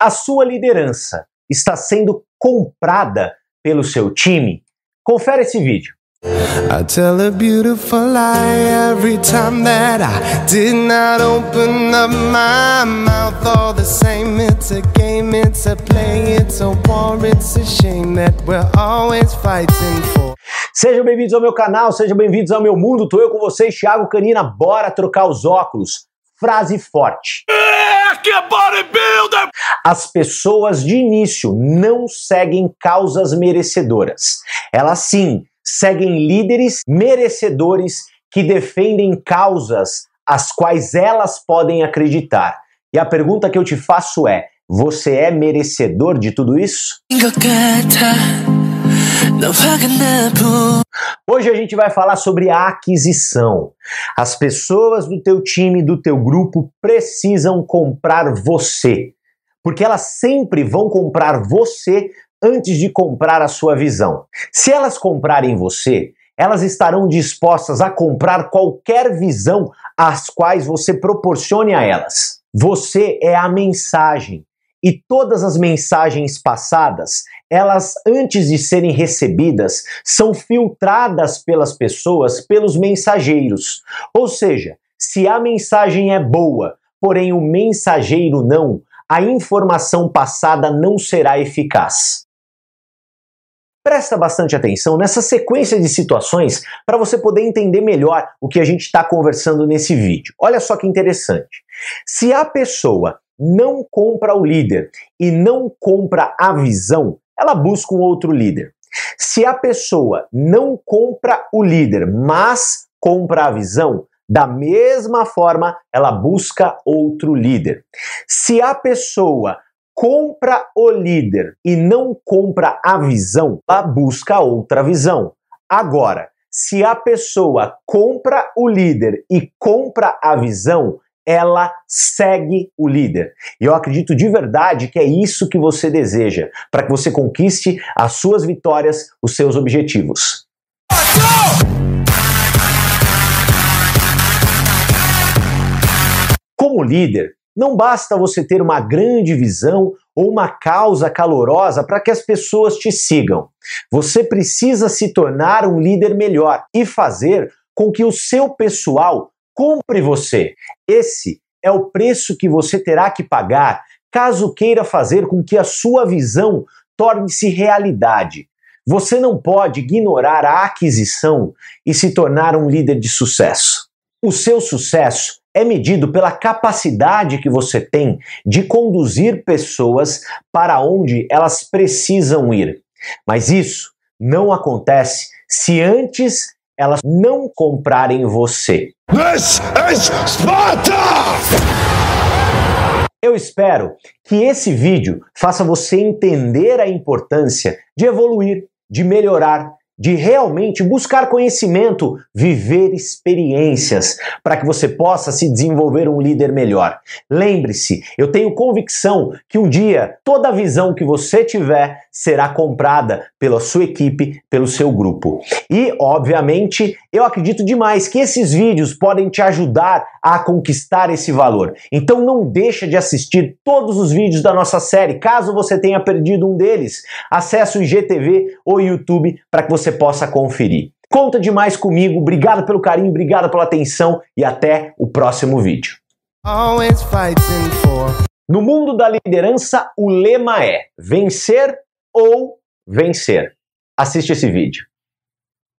A sua liderança está sendo comprada pelo seu time? Confere esse vídeo. I tell a beautiful lie every time that I did not open up my mouth. All the same, it's a game, it's a play, it's a war, it's a shame that we're always fighting for. Sejam bem-vindos ao meu canal, sejam bem-vindos ao meu mundo. Tô eu com vocês, Thiago Canina. Bora trocar os óculos. Frase forte. É, é! As pessoas de início não seguem causas merecedoras. Elas sim seguem líderes merecedores que defendem causas as quais elas podem acreditar. E a pergunta que eu te faço é: você é merecedor de tudo isso? Hoje a gente vai falar sobre a aquisição. As pessoas do teu time, do teu grupo precisam comprar você, porque elas sempre vão comprar você antes de comprar a sua visão. Se elas comprarem você, elas estarão dispostas a comprar qualquer visão às quais você proporcione a elas. Você é a mensagem. E todas as mensagens passadas, elas antes de serem recebidas, são filtradas pelas pessoas, pelos mensageiros. Ou seja, se a mensagem é boa, porém o mensageiro não, a informação passada não será eficaz. Presta bastante atenção nessa sequência de situações para você poder entender melhor o que a gente está conversando nesse vídeo. Olha só que interessante. Se a pessoa não compra o líder e não compra a visão, ela busca um outro líder. Se a pessoa não compra o líder, mas compra a visão, da mesma forma ela busca outro líder. Se a pessoa compra o líder e não compra a visão, ela busca outra visão. Agora, se a pessoa compra o líder e compra a visão, ela segue o líder. E eu acredito de verdade que é isso que você deseja, para que você conquiste as suas vitórias, os seus objetivos. Como líder, não basta você ter uma grande visão ou uma causa calorosa para que as pessoas te sigam. Você precisa se tornar um líder melhor e fazer com que o seu pessoal compre você. Esse é o preço que você terá que pagar caso queira fazer com que a sua visão torne-se realidade. Você não pode ignorar a aquisição e se tornar um líder de sucesso. O seu sucesso é medido pela capacidade que você tem de conduzir pessoas para onde elas precisam ir. Mas isso não acontece se antes elas não comprarem você. This is Sparta! Eu espero que esse vídeo faça você entender a importância de evoluir, de melhorar, de realmente buscar conhecimento, viver experiências, para que você possa se desenvolver um líder melhor. Lembre-se, eu tenho convicção que um dia toda a visão que você tiver será comprada pela sua equipe, pelo seu grupo. E, obviamente, eu acredito demais que esses vídeos podem te ajudar a conquistar esse valor. Então não deixa de assistir todos os vídeos da nossa série, caso você tenha perdido um deles. Acesse o IGTV ou YouTube para que você possa conferir. Conta demais comigo, obrigado pelo carinho, obrigado pela atenção e até o próximo vídeo. No mundo da liderança, o lema é vencer ou vencer. Assiste esse vídeo.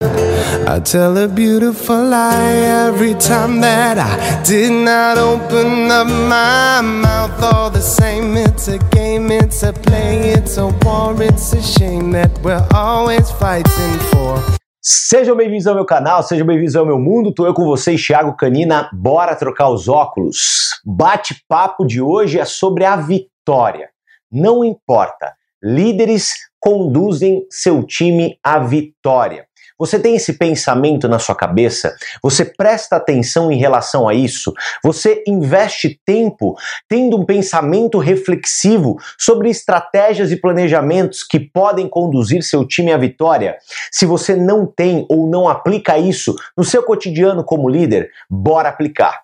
I tell a beautiful lie every time that I did not open up my mouth. All the same, it's a game, it's a play, it's a war, it's a shame that we're always fighting for. Sejam bem-vindos ao meu canal, sejam bem-vindos ao meu mundo. Tô eu com vocês, Thiago Canina. Bora trocar os óculos. Bate-papo de hoje é sobre a vitória. Não importa, líderes conduzem seu time à vitória. Você tem esse pensamento na sua cabeça? Você presta atenção em relação a isso? Você investe tempo tendo um pensamento reflexivo sobre estratégias e planejamentos que podem conduzir seu time à vitória? Se você não tem ou não aplica isso no seu cotidiano como líder, bora aplicar.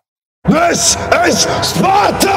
This is Sparta!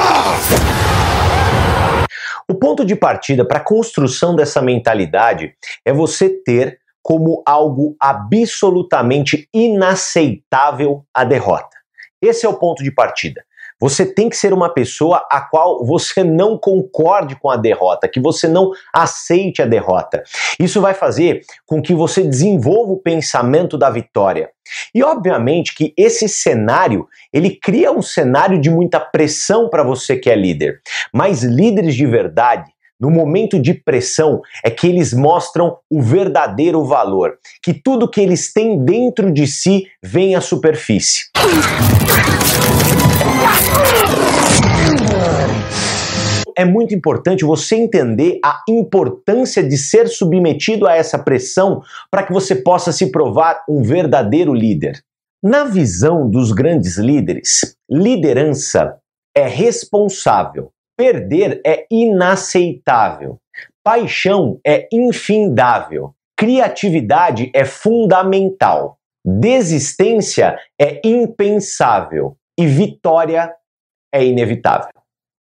O ponto de partida para a construção dessa mentalidade é você ter como algo absolutamente inaceitável a derrota. Esse é o ponto de partida. Você tem que ser uma pessoa a qual você não concorde com a derrota, que você não aceite a derrota. Isso vai fazer com que você desenvolva o pensamento da vitória. E obviamente que esse cenário, ele cria um cenário de muita pressão para você que é líder. Mas líderes de verdade, no momento de pressão, é que eles mostram o verdadeiro valor, que tudo que eles têm dentro de si vem à superfície. É muito importante você entender a importância de ser submetido a essa pressão para que você possa se provar um verdadeiro líder. Na visão dos grandes líderes, liderança é responsável, perder é inaceitável, paixão é infindável, criatividade é fundamental, desistência é impensável e vitória é inevitável.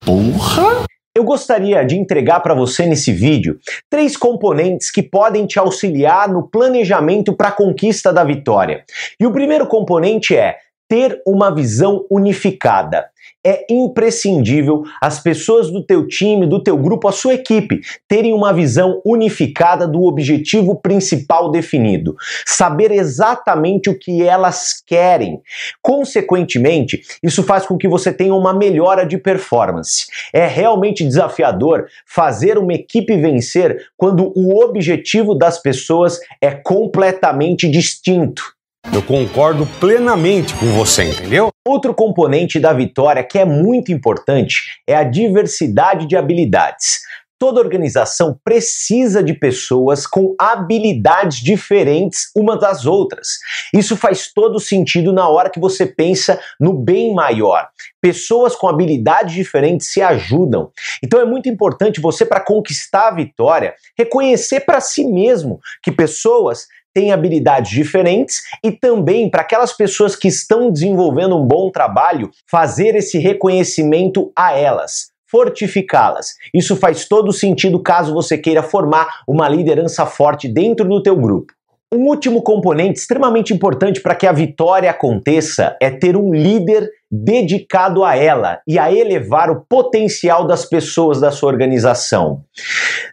Porra! Eu gostaria de entregar para você nesse vídeo três componentes que podem te auxiliar no planejamento para a conquista da vitória. E o primeiro componente é ter uma visão unificada é imprescindível as pessoas do teu time, do teu grupo, a sua equipe terem uma visão unificada do objetivo principal definido, saber exatamente o que elas querem. Consequentemente, isso faz com que você tenha uma melhora de performance. É realmente desafiador fazer uma equipe vencer quando o objetivo das pessoas é completamente distinto. Eu concordo plenamente com você, entendeu? Outro componente da vitória que é muito importante é a diversidade de habilidades. Toda organização precisa de pessoas com habilidades diferentes umas das outras. Isso faz todo sentido na hora que você pensa no bem maior. Pessoas com habilidades diferentes se ajudam. Então é muito importante você, para conquistar a vitória, reconhecer para si mesmo que pessoas têm habilidades diferentes e também para aquelas pessoas que estão desenvolvendo um bom trabalho, fazer esse reconhecimento a elas fortificá-las. Isso faz todo sentido caso você queira formar uma liderança forte dentro do teu grupo. Um último componente extremamente importante para que a vitória aconteça é ter um líder dedicado a ela e a elevar o potencial das pessoas da sua organização.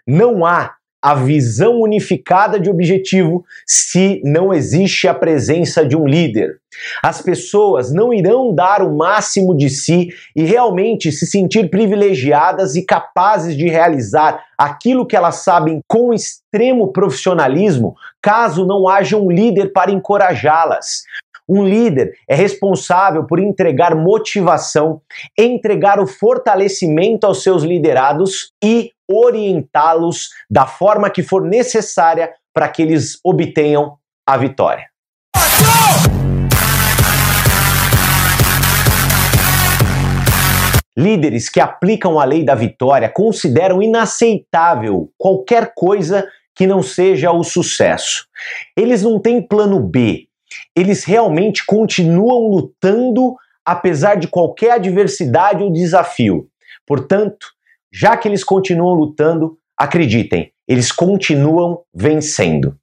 Não há a visão unificada de objetivo se não existe a presença de um líder. As pessoas não irão dar o máximo de si e realmente se sentir privilegiadas e capazes de realizar aquilo que elas sabem com extremo profissionalismo, caso não haja um líder para encorajá-las. Um líder é responsável por entregar motivação, entregar o fortalecimento aos seus liderados e orientá-los da forma que for necessária para que eles obtenham a vitória. Líderes que aplicam a lei da vitória consideram inaceitável qualquer coisa que não seja o sucesso. Eles não têm plano B. Eles realmente continuam lutando apesar de qualquer adversidade ou desafio. Portanto, já que eles continuam lutando, acreditem, eles continuam vencendo.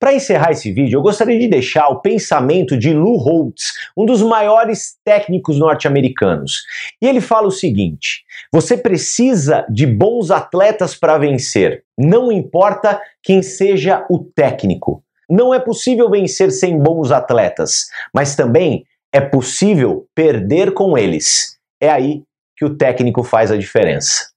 Para encerrar esse vídeo, eu gostaria de deixar o pensamento de Lou Holtz, um dos maiores técnicos norte-americanos. E ele fala o seguinte: você precisa de bons atletas para vencer, não importa quem seja o técnico. Não é possível vencer sem bons atletas, mas também é possível perder com eles. É aí que o técnico faz a diferença.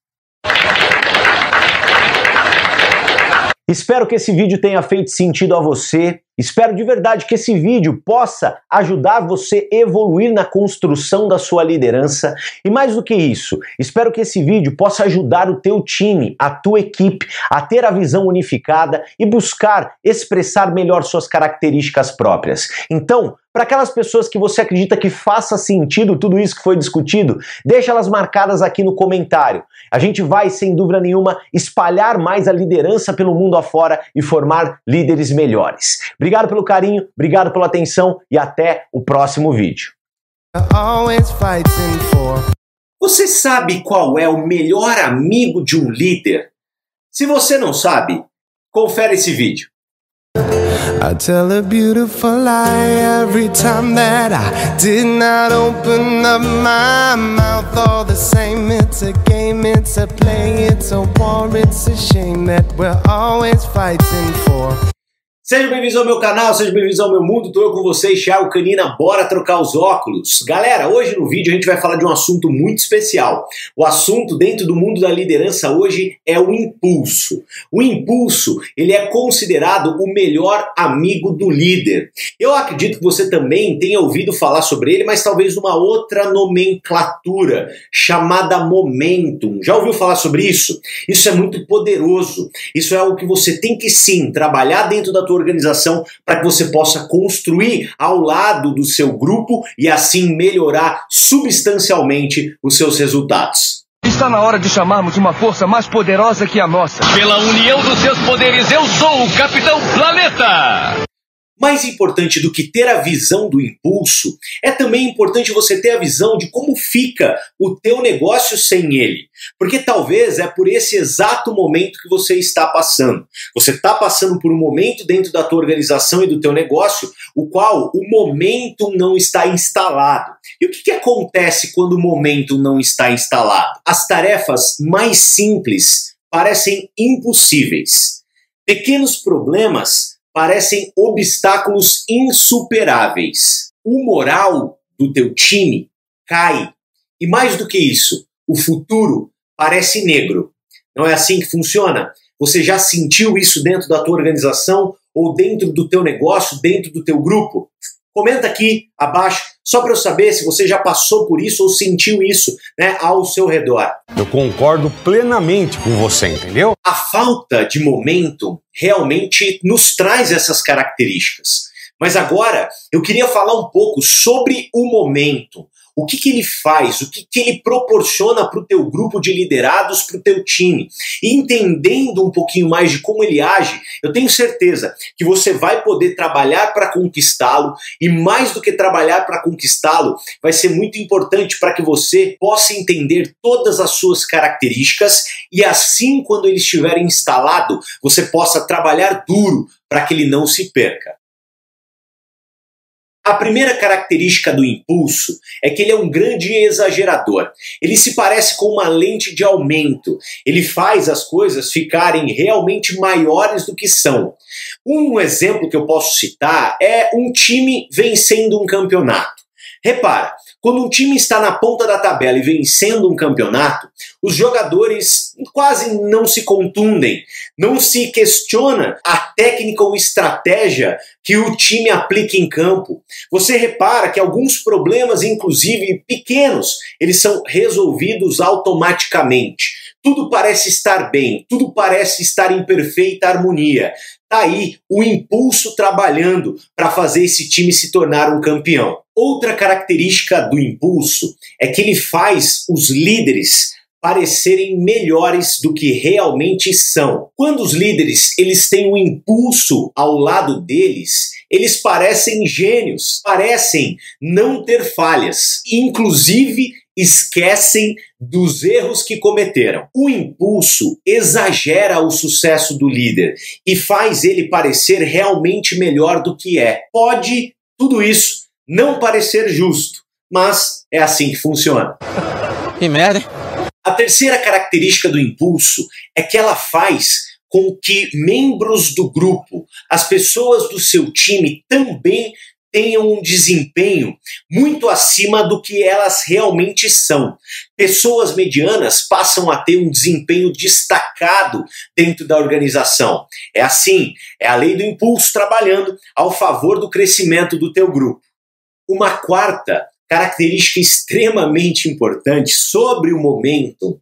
Espero que esse vídeo tenha feito sentido a você. Espero de verdade que esse vídeo possa ajudar você a evoluir na construção da sua liderança. E mais do que isso, espero que esse vídeo possa ajudar o teu time, a tua equipe, a ter a visão unificada e buscar expressar melhor suas características próprias. Então, para aquelas pessoas que você acredita que faça sentido tudo isso que foi discutido, deixa elas marcadas aqui no comentário. A gente vai, sem dúvida nenhuma, espalhar mais a liderança pelo mundo afora e formar líderes melhores. Obrigado pelo carinho, obrigado pela atenção e até o próximo vídeo. Você sabe qual é o melhor amigo de um líder? Se você não sabe, confere esse vídeo. I tell a beautiful lie every time that I did not open up my mouth. All the same, it's a game, it's a play, it's a war, it's a shame that we're always fighting for. Sejam bem-vindos ao meu canal, sejam bem-vindos ao meu mundo, estou eu com vocês, Thiago Canina, bora trocar os óculos. Galera, hoje no vídeo a gente vai falar de um assunto muito especial. O assunto dentro do mundo da liderança hoje é o impulso. O impulso, ele é considerado o melhor amigo do líder. Eu acredito que você também tenha ouvido falar sobre ele, mas talvez numa outra nomenclatura, chamada momentum. Já ouviu falar sobre isso? Isso é muito poderoso. Isso é algo que você tem que sim trabalhar dentro da tua organização para que você possa construir ao lado do seu grupo e assim melhorar substancialmente os seus resultados. Está na hora de chamarmos uma força mais poderosa que a nossa. Pela união dos seus poderes, eu sou o Capitão Planeta! Mais importante do que ter a visão do impulso, é também importante você ter a visão de como fica o teu negócio sem ele. Porque talvez é por esse exato momento que você está passando. Você está passando por um momento dentro da tua organização e do teu negócio, o qual o momento não está instalado. E o que, que acontece quando o momento não está instalado? As tarefas mais simples parecem impossíveis. Pequenos problemas parecem obstáculos insuperáveis. O moral do teu time cai. E mais do que isso, o futuro parece negro. Não é assim que funciona? Você já sentiu isso dentro da tua organização ou dentro do teu negócio, dentro do teu grupo? Comenta aqui abaixo, só para eu saber se você já passou por isso ou sentiu isso né, ao seu redor. Eu concordo plenamente com você, entendeu? A falta de momento realmente nos traz essas características. Mas agora eu queria falar um pouco sobre o momento, o que, que ele faz, o que, que ele proporciona para o teu grupo de liderados, para o teu time. E entendendo um pouquinho mais de como ele age, eu tenho certeza que você vai poder trabalhar para conquistá-lo e mais do que trabalhar para conquistá-lo, vai ser muito importante para que você possa entender todas as suas características e assim quando ele estiver instalado, você possa trabalhar duro para que ele não se perca. A primeira característica do impulso é que ele é um grande exagerador. Ele se parece com uma lente de aumento. Ele faz as coisas ficarem realmente maiores do que são. Um exemplo que eu posso citar é um time vencendo um campeonato. Repara, quando um time está na ponta da tabela e vencendo um campeonato, os jogadores quase não se contundem, não se questiona a técnica ou estratégia que o time aplica em campo. Você repara que alguns problemas, inclusive pequenos, eles são resolvidos automaticamente. Tudo parece estar bem, tudo parece estar em perfeita harmonia. Tá aí o impulso trabalhando para fazer esse time se tornar um campeão. Outra característica do impulso é que ele faz os líderes parecerem melhores do que realmente são. Quando os líderes eles têm um impulso ao lado deles, eles parecem gênios, parecem não ter falhas, inclusive esquecem dos erros que cometeram. O impulso exagera o sucesso do líder e faz ele parecer realmente melhor do que é. Pode tudo isso não parecer justo, mas é assim que funciona. Que merda. A terceira característica do impulso é que ela faz com que membros do grupo, as pessoas do seu time também tenham um desempenho muito acima do que elas realmente são. Pessoas medianas passam a ter um desempenho destacado dentro da organização. É assim, é a lei do impulso trabalhando ao favor do crescimento do teu grupo. Uma quarta característica extremamente importante sobre o momento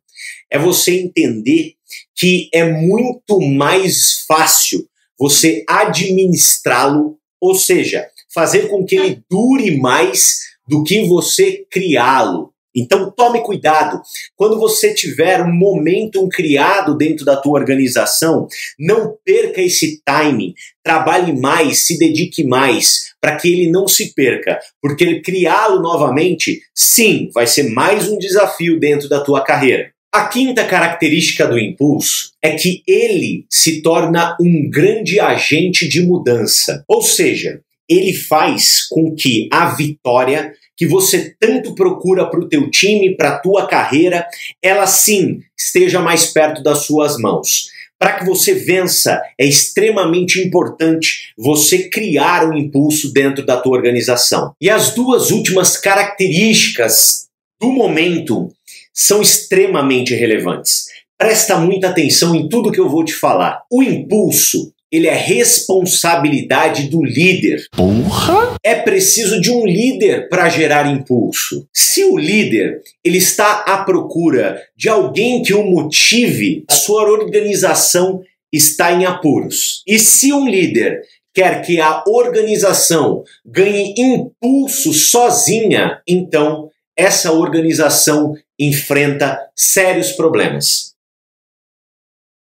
é você entender que é muito mais fácil você administrá-lo, ou seja, fazer com que ele dure mais do que você criá-lo. Então tome cuidado. Quando você tiver um momentum criado dentro da tua organização, não perca esse timing. Trabalhe mais, se dedique mais para que ele não se perca, porque criá-lo novamente, sim, vai ser mais um desafio dentro da tua carreira. A quinta característica do impulso é que ele se torna um grande agente de mudança. Ou seja, ele faz com que a vitória que você tanto procura para o teu time, para a tua carreira, ela sim esteja mais perto das suas mãos. Para que você vença, é extremamente importante você criar um impulso dentro da tua organização. E as duas últimas características do momento são extremamente relevantes. Presta muita atenção em tudo que eu vou te falar. O impulso, ele é responsabilidade do líder. Porra! É preciso de um líder para gerar impulso. Se o líder ele está à procura de alguém que o motive, a sua organização está em apuros. E se um líder quer que a organização ganhe impulso sozinha, então essa organização enfrenta sérios problemas.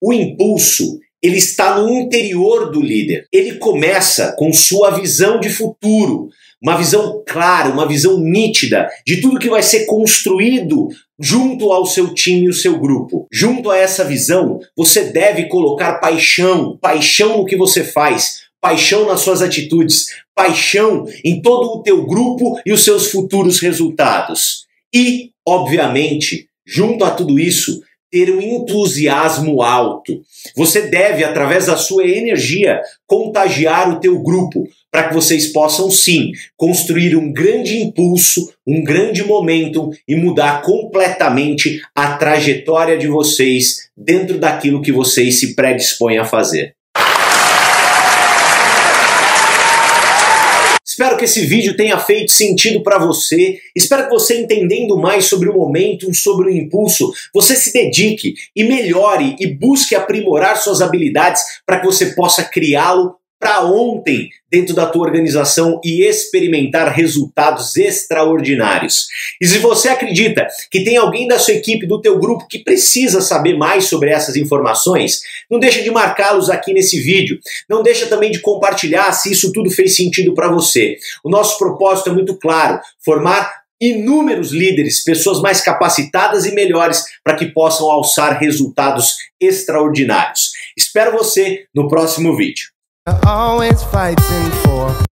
O impulso ele está no interior do líder. Ele começa com sua visão de futuro, uma visão clara, uma visão nítida de tudo que vai ser construído junto ao seu time e o seu grupo. Junto a essa visão, você deve colocar paixão, paixão no que você faz, paixão nas suas atitudes, paixão em todo o teu grupo e os seus futuros resultados. E, obviamente, junto a tudo isso, ter um entusiasmo alto. Você deve, através da sua energia, contagiar o teu grupo para que vocês possam sim construir um grande impulso, um grande momento e mudar completamente a trajetória de vocês dentro daquilo que vocês se predispõem a fazer. Espero que esse vídeo tenha feito sentido para você. Espero que você, entendendo mais sobre o momento, sobre o impulso, você se dedique e melhore e busque aprimorar suas habilidades para que você possa criá-lo para ontem dentro da tua organização e experimentar resultados extraordinários. E se você acredita que tem alguém da sua equipe, do teu grupo que precisa saber mais sobre essas informações, não deixa de marcá-los aqui nesse vídeo. Não deixa também de compartilhar se isso tudo fez sentido para você. O nosso propósito é muito claro, formar inúmeros líderes, pessoas mais capacitadas e melhores para que possam alçar resultados extraordinários. Espero você no próximo vídeo. Always fighting for